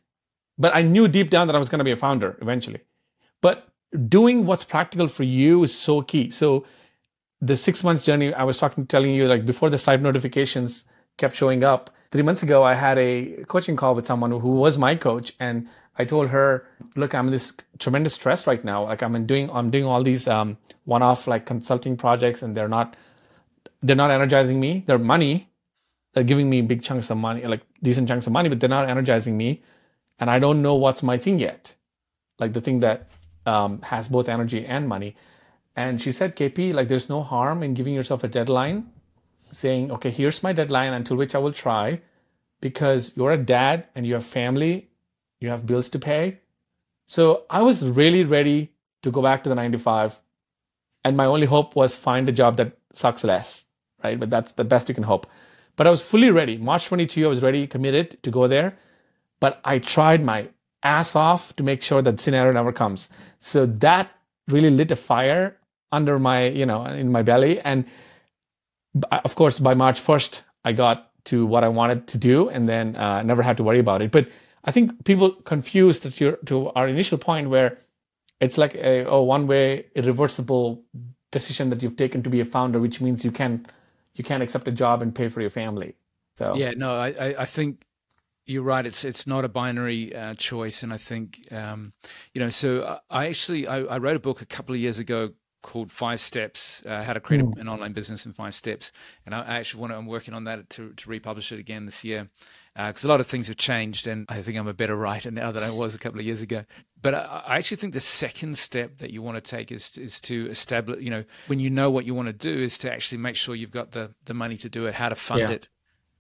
But I knew deep down that I was going to be a founder eventually. But doing what's practical for you is so key. So the six months journey, I was talking, telling you, like before the Stripe notifications kept showing up, three months ago, I had a coaching call with someone who was my coach, and I told her, "Look, I'm in this tremendous stress right now. Like I'm doing, I'm doing all these um, one-off like consulting projects, and they're not, they're not energizing me. They're money, they're giving me big chunks of money, like decent chunks of money, but they're not energizing me. And I don't know what's my thing yet, like the thing that um, has both energy and money. And she said, KP, like there's no harm in giving yourself a deadline, saying, okay, here's my deadline until which I will try, because you're a dad and you have family, you have bills to pay. So I was really ready to go back to the 95. And my only hope was find a job that sucks less, right? But that's the best you can hope. But I was fully ready. March 22, I was ready, committed to go there. But I tried my ass off to make sure that scenario never comes. So that really lit a fire under my, you know, in my belly. And of course, by March 1st, I got to what I wanted to do and then uh, never had to worry about it. But I think people confuse that to, to our initial point where it's like a oh, one way irreversible decision that you've taken to be a founder, which means you can you can't accept a job and pay for your family. So yeah, no, I I think you're right. It's it's not a binary uh, choice, and I think um, you know. So I actually I, I, wrote a book a couple of years ago called Five Steps: uh, How to Create mm. an Online Business in Five Steps, and I, actually want to, I'm working on that to to republish it again this year because uh, a lot of things have changed, and I think I'm a better writer now than I was a couple of years ago. But I, I actually think the second step that you want to take is is to establish. You know, when you know what you want to do, is to actually make sure you've got the the money to do it, how to fund yeah. it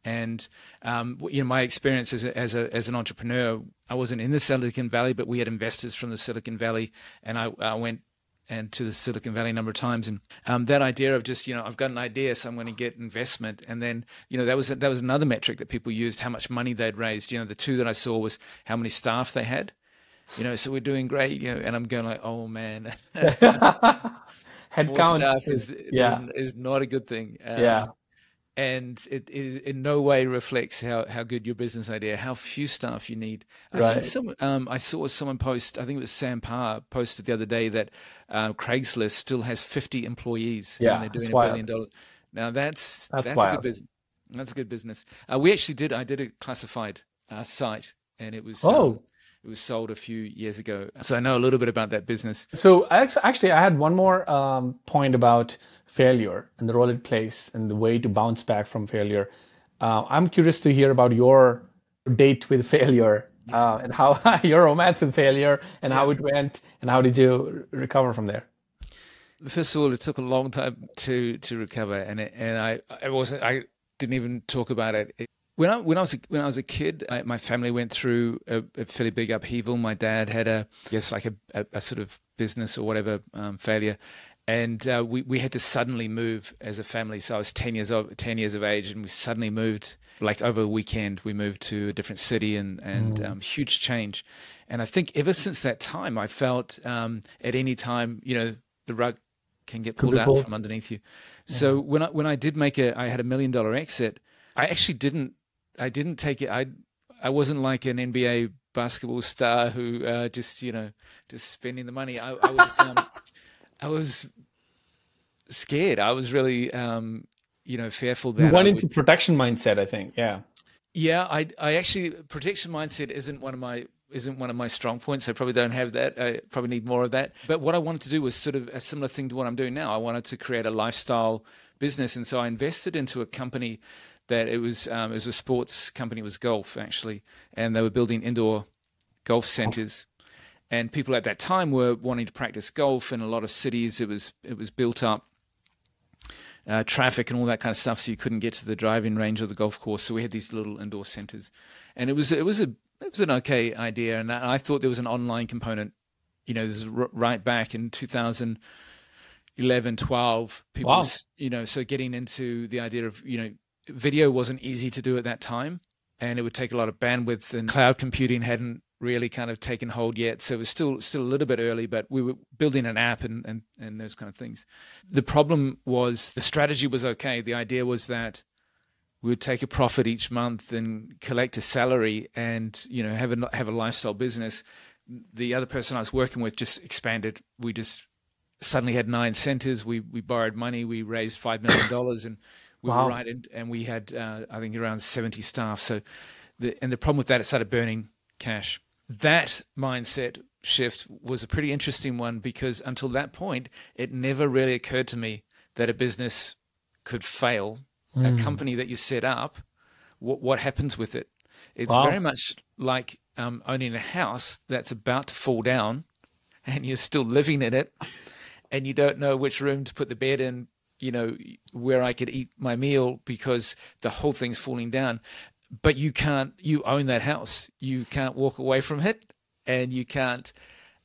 and um, you know, my experience as a, as a, as an entrepreneur, I wasn't in the Silicon Valley, but we had investors from the Silicon Valley, and I, I went and to the Silicon Valley a number of times, and um, that idea of just you know I've got an idea, so I'm going to get investment, and then you know that was that was another metric that people used how much money they'd raised. You know, the two that I saw was how many staff they had. You know, so we're doing great. You know, and I'm going like, oh man, headcount is, is, yeah. is, is not a good thing. Um, yeah and it, it, in no way reflects how, how good your business idea, how few staff you need. I right. think um, I saw someone post, I think it was Sam Parr posted the other day that uh, Craigslist still has 50 employees. Yeah, and they're doing a billion dollars. Now that's that's, that's a good business. That's a good business. Uh, we actually did. I did a classified uh, site, and it was oh. Um, it was sold a few years ago, so I know a little bit about that business. So actually, I had one more um, point about failure and the role it plays and the way to bounce back from failure. Uh, I'm curious to hear about your date with failure uh, and how your romance with failure and how it went and how did you recover from there. First of all, it took a long time to to recover, and it, and I I wasn't I didn't even talk about it. it when I when I was a, when I was a kid, I, my family went through a, a, fairly big upheaval. My dad had a guess like a, a, a sort of business or whatever um, failure, and uh, we we had to suddenly move as a family. So I was ten years of ten years of age, and we suddenly moved. Like over a weekend, we moved to a different city, and and mm. um, huge change. And I think ever since that time, I felt um, at any time, you know, the rug can get pulled out pulled. from underneath you. Yeah. So when I when I did make a, I had a million dollar exit. I actually didn't. I didn't take it. I I wasn't like an NBA basketball star who uh, just you know just spending the money. I, I was. Um, I was scared. I was really, um, you know, fearful that you went into protection mindset. I think, yeah, yeah. I, I actually protection mindset isn't one of my isn't one of my strong points. I probably don't have that. I probably need more of that. But what I wanted to do was sort of a similar thing to what I'm doing now. I wanted to create a lifestyle business, and so I invested into a company that it was um, it was a sports company. It was golf actually, and they were building indoor golf centers and people at that time were wanting to practice golf in a lot of cities. It was it was built up uh, traffic and all that kind of stuff, so you couldn't get to the driving range or the golf course. So we had these little indoor centers, and it was it was a it was an okay idea. And I thought there was an online component. You know, this is right back in 2011, 12. People, wow. was, you know, so getting into the idea of you know, video wasn't easy to do at that time, and it would take a lot of bandwidth, and cloud computing hadn't really kind of taken hold yet. So it was still still a little bit early, but we were building an app and, and, and those kind of things. The problem was the strategy was okay. The idea was that we would take a profit each month and collect a salary and you know have a have a lifestyle business. The other person I was working with just expanded. We just suddenly had nine centers. We we borrowed money. We raised five million dollars and we wow. were right and, and we had uh, I think around seventy staff. So the and the problem with that it started burning cash that mindset shift was a pretty interesting one because until that point, it never really occurred to me that a business could fail. Mm. A hmm. company that you set up, what, what happens with it? It's wow. very much like um, owning a house that's about to fall down and you're still living in it and you don't know which room to put the bed in, you know, where I could eat my meal because the whole thing's falling down but you can't you own that house. You can't walk away from it and you can't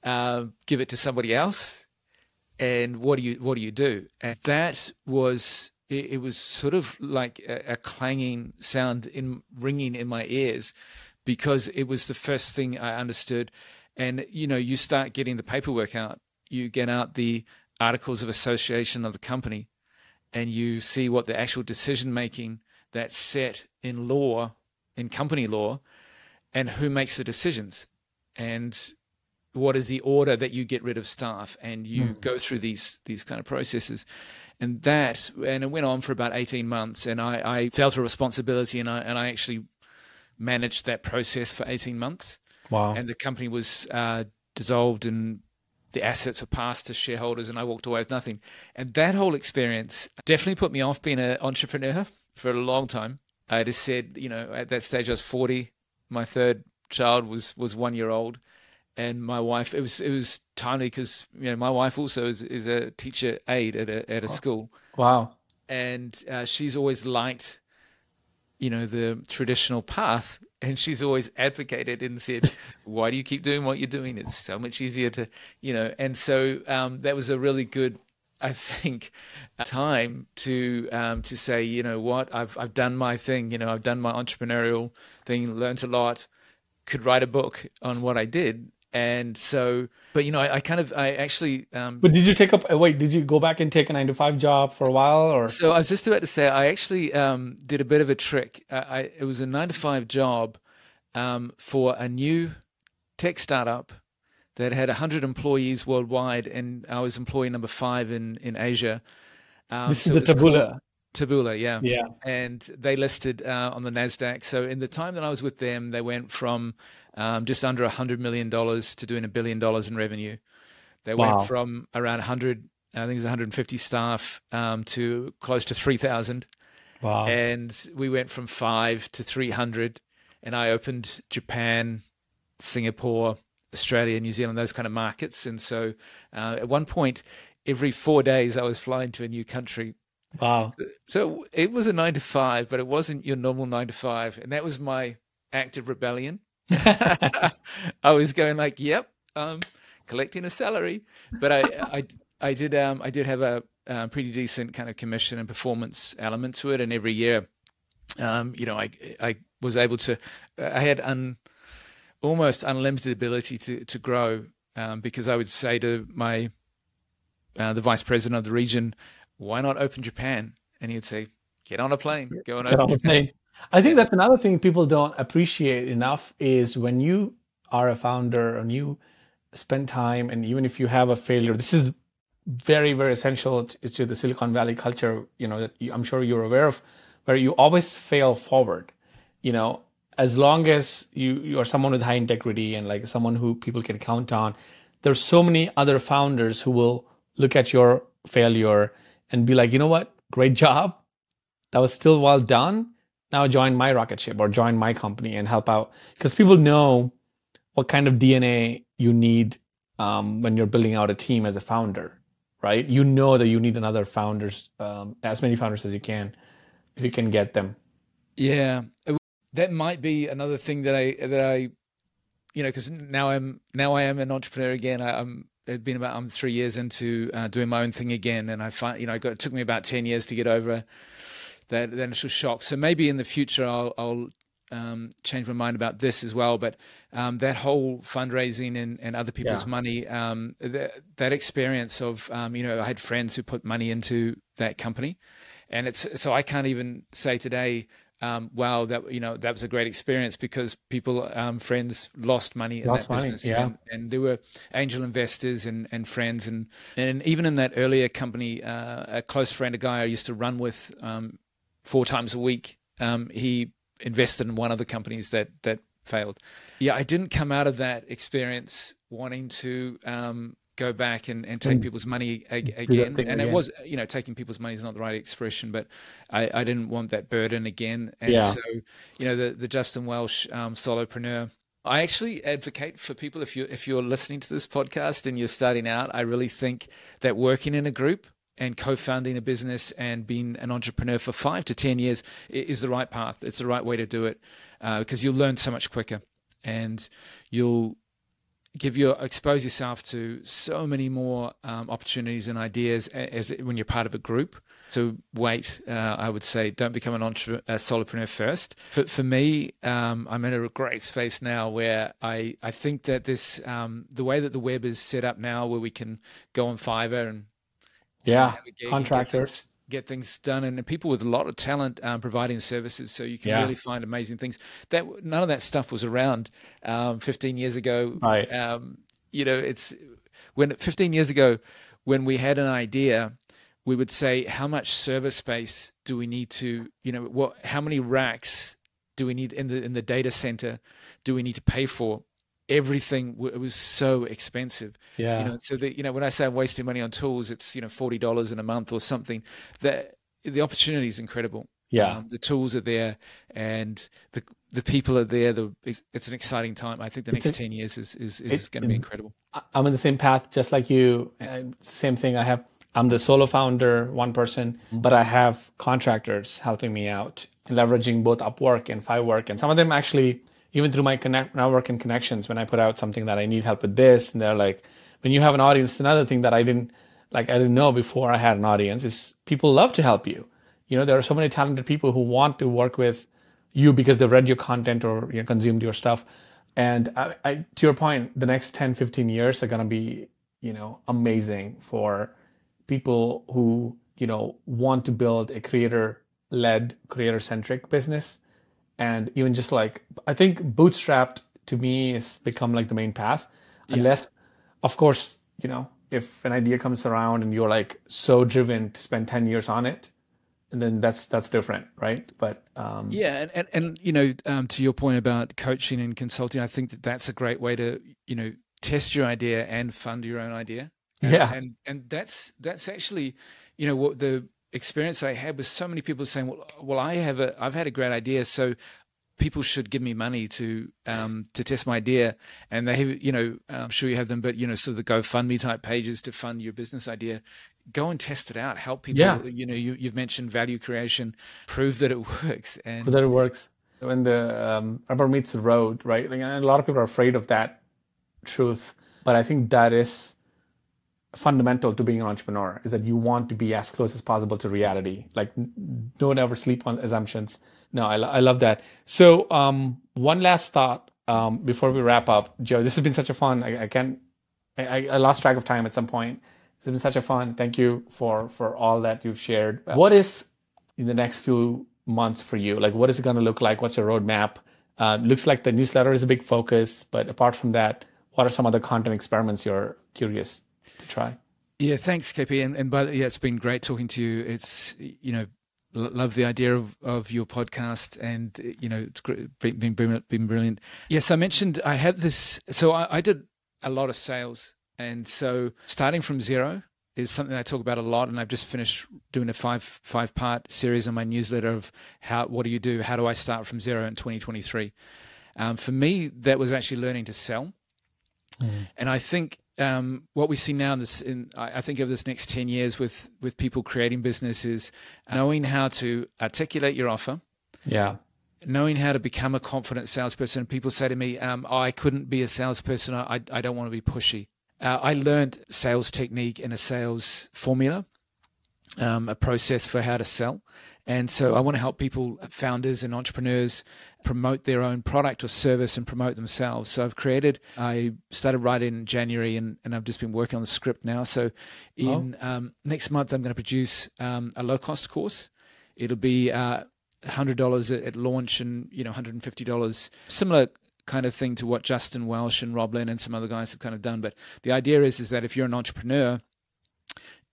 uh, give it to somebody else. And what do you what do you do? And that was it, it was sort of like a, a, clanging sound in ringing in my ears because it was the first thing i understood. And you know you start getting the paperwork out. You get out the articles of association of the company and you see what the actual decision making that's set in law, in company law, and who makes the decisions, and what is the order that you get rid of staff, and you mm. go through these these kind of processes. And that, and it went on for about 18 months, and I, I felt a responsibility, and I, and I actually managed that process for 18 months. Wow. And the company was uh, dissolved and the assets were passed to shareholders and I walked away with nothing. And that whole experience definitely put me off being an entrepreneur for a long time. I just said, you know, at that stage I was 40. My third child was was one year old, and my wife. It was it was timely because you know my wife also is, is a teacher aide at a at a school. Wow. And uh, she's always liked, you know, the traditional path and she's always advocated and said, "Why do you keep doing what you're doing? It's so much easier to, you know." And so um, that was a really good, I think, time to um, to say, you know what, I've I've done my thing. You know, I've done my entrepreneurial thing, learned a lot, could write a book on what I did, and so but you know I, I kind of i actually um, but did you take up uh, wait did you go back and take a nine to five job for a while or? So i was just about to say i actually um, did a bit of a trick. I, I, it was a nine to five job um, for a new tech startup that had 100 employees worldwide and i was employee number five in in asia um, this so is the taboola Taboola, yeah. Yeah. And they listed uh, on the NASDAQ. So in the time that I was with them, they went from um, just under $100 million to doing a billion dollars in revenue. They wow. went from around 100, I think it was 150 staff, um, to close to 3,000. Wow. And we went from five to 300. And I opened Japan, Singapore, Australia, New Zealand, those kind of markets. And so uh, at one point, every four days, I was flying to a new country Wow. So it was a nine to five, but it wasn't your normal nine to five. And that was my act of rebellion. I was going like, yep, um, collecting a salary. But I, I, I did, um, I did have a, a pretty decent kind of commission and performance element to it. And every year, um, you know, I, I was able to, I had un, almost unlimited ability to, to grow um, because I would say to my, uh, the vice president of the region, why not open Japan? And he'd say, get on a plane, go and open Japan. I think that's another thing people don't appreciate enough is when you are a founder and you spend time, and even if you have a failure, this is very, very essential to, to the Silicon Valley culture, you know, that you, I'm sure you're aware of, where you always fail forward. You know, as long as you, you are someone with high integrity and like someone who people can count on, there's so many other founders who will look at your failure and be like, you know what, great job. That was still well done. Now join my rocket ship or join my company and help out. Because people know what kind of DNA you need um, when you're building out a team as a founder, right? You know that you need another founders, um, as many founders as you can, if you can get them. Yeah, that might be another thing that I that I, you know, because now I'm now I am an entrepreneur again. I, I'm it'd been about I'm three years into uh, doing my own thing again, and I find you know got, it took me about ten years to get over that, that initial shock. So maybe in the future I'll, I'll um, change my mind about this as well. But um, that whole fundraising and, and other people's yeah. money, um, that, that experience of um, you know I had friends who put money into that company, and it's so I can't even say today um, wow, that you know that was a great experience because people, um, friends, lost money in lost that money, business, yeah. and, and, there were angel investors and, and friends, and and even in that earlier company, uh, a close friend, a guy I used to run with um, four times a week, um, he invested in one of the companies that that failed. Yeah, I didn't come out of that experience wanting to um, go back and, and take mm. people's money again. And again. it was, you know, taking people's money is not the right expression, but I, I didn't want that burden again. And yeah. so, you know, the, the Justin Welsh um, solopreneur, I actually advocate for people if you if you're listening to this podcast and you're starting out, I really think that working in a group and co-founding a business and being an entrepreneur for five to ten years is the right path. It's the right way to do it uh, because you'll learn so much quicker and you'll give you expose yourself to so many more um, opportunities and ideas as, as, when you're part of a group. So wait, uh, I would say don't become an entrepreneur, a solopreneur first. For, for me, um, I'm in a great space now where I, I think that this um, the way that the web is set up now, where we can go on Fiverr and yeah, contractors. Get things done and people with a lot of talent um, providing services so you can yeah. really find amazing things that none of that stuff was around um, 15 years ago right. Um, you know it's when 15 years ago when we had an idea we would say how much server space do we need to you know what how many racks do we need in the in the data center do we need to pay for everything it was so expensive. Yeah. you know so that you know when i say i'm wasting money on tools it's you know $40 in a month or something. That the opportunity is incredible. Yeah. Um, the tools are there and the the people are there the it's, it's an exciting time. I think the next 10 years is is, is going to be incredible. I'm in the same path just like you. Same thing i have i'm the solo founder one person but i have contractors helping me out leveraging both upwork and fiverr and some of them actually even through my connect network and connections when i put out something that i need help with this and they're like when you have an audience another thing that i didn't like i didn't know before i had an audience is people love to help you. You know there are so many talented people who want to work with you because they've read your content or you know, consumed your stuff. And I, I, to your point the next 10 15 years are going to be you know amazing for people who you know want to build a creator led creator centric business and even just like i think bootstrapped to me has become like the main path. Yeah. unless of course you know if an idea comes around and you're like so driven to spend 10 years on it and then that's that's different right? But um, yeah and, and, and you know um, to your point about coaching and consulting i think that that's a great way to you know test your idea and fund your own idea. And, yeah. and and that's that's actually you know what the experience I had with so many people saying, "Well, well, I have a, I've had a great idea, so people should give me money to um, to test my idea." And they have, you know, I'm sure you have them, but you know, sort of the GoFundMe type pages to fund your business idea. Go and test it out. Help people. Yeah. You know, you, you've mentioned value creation. Prove that it works. And that it works. When the um, rubber meets the road, right? Like, a lot of people are afraid of that truth, but I think that is fundamental to being an entrepreneur is that you want to be as close as possible to reality. Like, don't ever sleep on assumptions. No, I, I love that. So, um, one last thought um, before we wrap up, Joe. This has been such a fun. I, I can't. I, I lost track of time at some point. It's been such a fun. Thank you for for all that you've shared. What is in the next few months for you? Like, what is it going to look like? What's your roadmap? Uh, looks like the newsletter is a big focus, but apart from that, what are some other content experiments you're curious to try. Yeah, thanks, KP. And, and by the, yeah, it's been great talking to you. It's you know, love the idea of, of your podcast, and you know, it's been been been brilliant. Yes, I mentioned I had this. So I, I did a lot of sales, and so starting from zero is something I talk about a lot. And I've just finished doing a five five part series on my newsletter of how what do you do? How do I start from zero in 2023? Um, for me, that was actually learning to sell, mm. and I think um, what we see now in this, in, I think over this next 10 years with, with people creating businesses, knowing how to articulate your offer. Yeah. Knowing how to become a confident salesperson. People say to me, um, oh, I couldn't be a salesperson. I, I don't want to be pushy. Uh, I learned sales technique and a sales formula, um, a process for how to sell. And so I want to help people, founders and entrepreneurs, promote their own product or service and promote themselves. So I've created, I started writing in January and, and I've just been working on the script now. So in oh. um, next month, I'm going to produce um, a low cost course. It'll be uh, $100 at launch and, you know, $150, similar kind of thing to what Justin Welsh and Rob Lennon and some other guys have kind of done. But the idea is, is that if you're an entrepreneur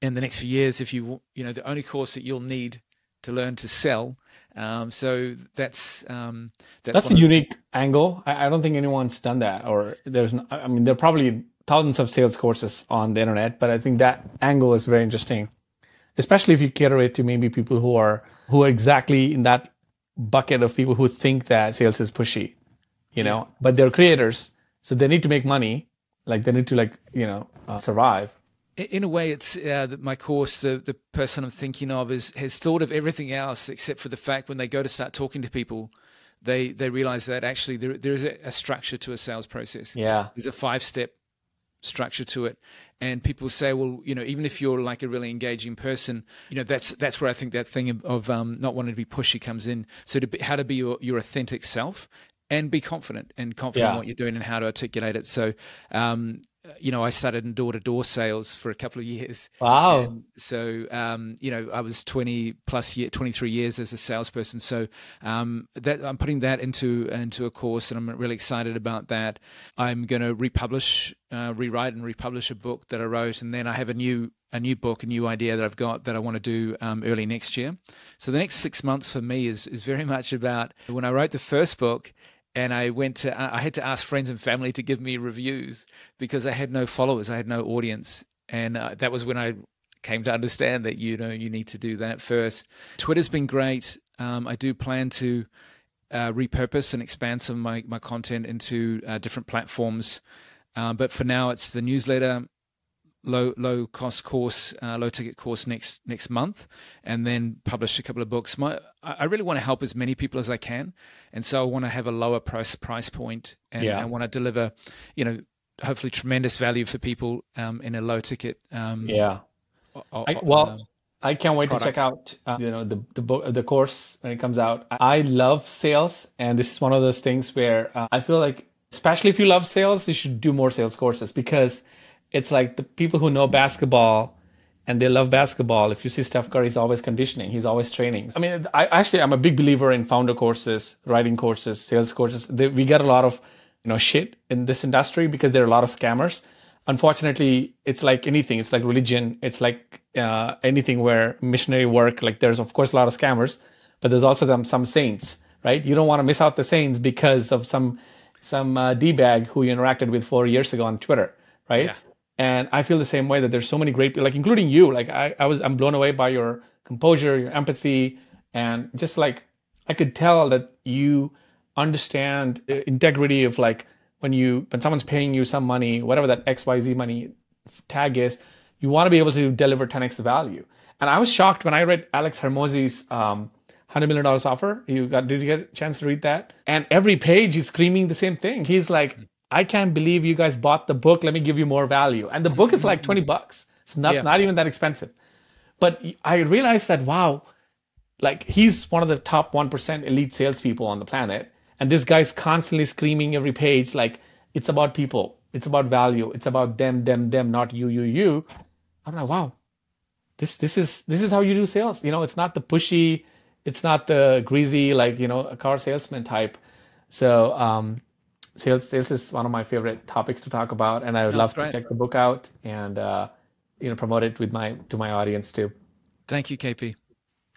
in the next few years, if you, you know, the only course that you'll need to learn to sell. Um, so that's um, that's, that's a unique the... angle. I, I, don't think anyone's done that, or there's. I mean, there are probably thousands of sales courses on the internet, but I think that angle is very interesting, especially if you cater it to maybe people who are who are exactly in that bucket of people who think that sales is pushy, you know, yeah. but they're creators, so they need to make money, like they need to like you know uh, survive in a way, it's uh, my course. The the person I'm thinking of is has thought of everything else except for the fact when they go to start talking to people, they they realize that actually there there is a, a structure to a sales process. Yeah, there's a five step structure to it, and people say, well, you know, even if you're like a really engaging person, you know, that's that's where I think that thing of, of um, not wanting to be pushy comes in. So to be, how to be your, your authentic self and be confident and confident yeah. in what you're doing and how to articulate it. So, um, you know, I started in door to door sales for a couple of years. Wow. And so, um, you know, I was 20 plus year, 23 years as a salesperson. So, um, that I'm putting that into, into a course and I'm really excited about that. I'm going to republish, uh, rewrite and republish a book that I wrote. And then I have a new, a new book, a new idea that I've got that I want to do um, early next year. So the next six months for me is, is very much about when I wrote the first book, and I went to I had to ask friends and family to give me reviews because I had no followers, I had no audience, and uh, that was when I came to understand that you know you need to do that first. Twitter's been great. Um, I do plan to uh, repurpose and expand some of my my content into uh, different platforms, uh, but for now it's the newsletter low low cost course, uh, low ticket course next next month, and then publish a couple of books. My I really want to help as many people as I can, and so I want to have a lower price price point, and yeah. I want to deliver, you know, hopefully tremendous value for people um, in a low ticket. Um, yeah. I, well. Um, I can't wait product. to check out, uh, you know, the the book, the course when it comes out. I love sales, and this is one of those things where uh, I feel like, especially if you love sales, you should do more sales courses because it's like the people who know basketball and they love basketball. If you see Steph Curry, he's always conditioning, he's always training. I mean, I actually I'm a big believer in founder courses, writing courses, sales courses. They, we get a lot of you know shit in this industry because there are a lot of scammers. Unfortunately, it's like anything. It's like religion. It's like uh, anything where missionary work. Like there's of course a lot of scammers, but there's also some some saints, right? You don't want to miss out the saints because of some some uh, d bag who you interacted with four years ago on Twitter, right? Yeah. And I feel the same way that there's so many great people, like including you. Like I, I was, I'm blown away by your composure, your empathy, and just like I could tell that you understand the integrity of like when you when someone's paying you some money, whatever that X Y Z money tag is, you want to be able to deliver 10x the value. And I was shocked when I read Alex Hormozi's um, hundred million dollars offer. You got did you get a chance to read that? And every page he's screaming the same thing. He's like, I can't believe you guys bought the book. Let me give you more value. And the book is like 20 bucks. It's not, yeah. not even that expensive. But I realized that, wow, like he's one of the top 1% elite salespeople on the planet. And this guy's constantly screaming every page, like, it's about people. It's about value. It's about them, them, them, not you, you, you. I'm like, wow, this, this is, this is how you do sales. You know, it's not the pushy, it's not the greasy, like, you know, a car salesman type. So, um, sales sales is one of my favorite topics to talk about, and I would That's love great. to check the book out and uh, you know promote it with my to my audience too. Thank you, KP.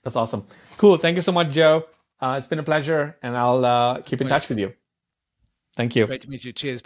That's awesome. Cool. Thank you so much, Joe. Uh, it's been a pleasure, and I'll uh, keep in nice. touch with you. Thank you. Great to meet you. Cheers.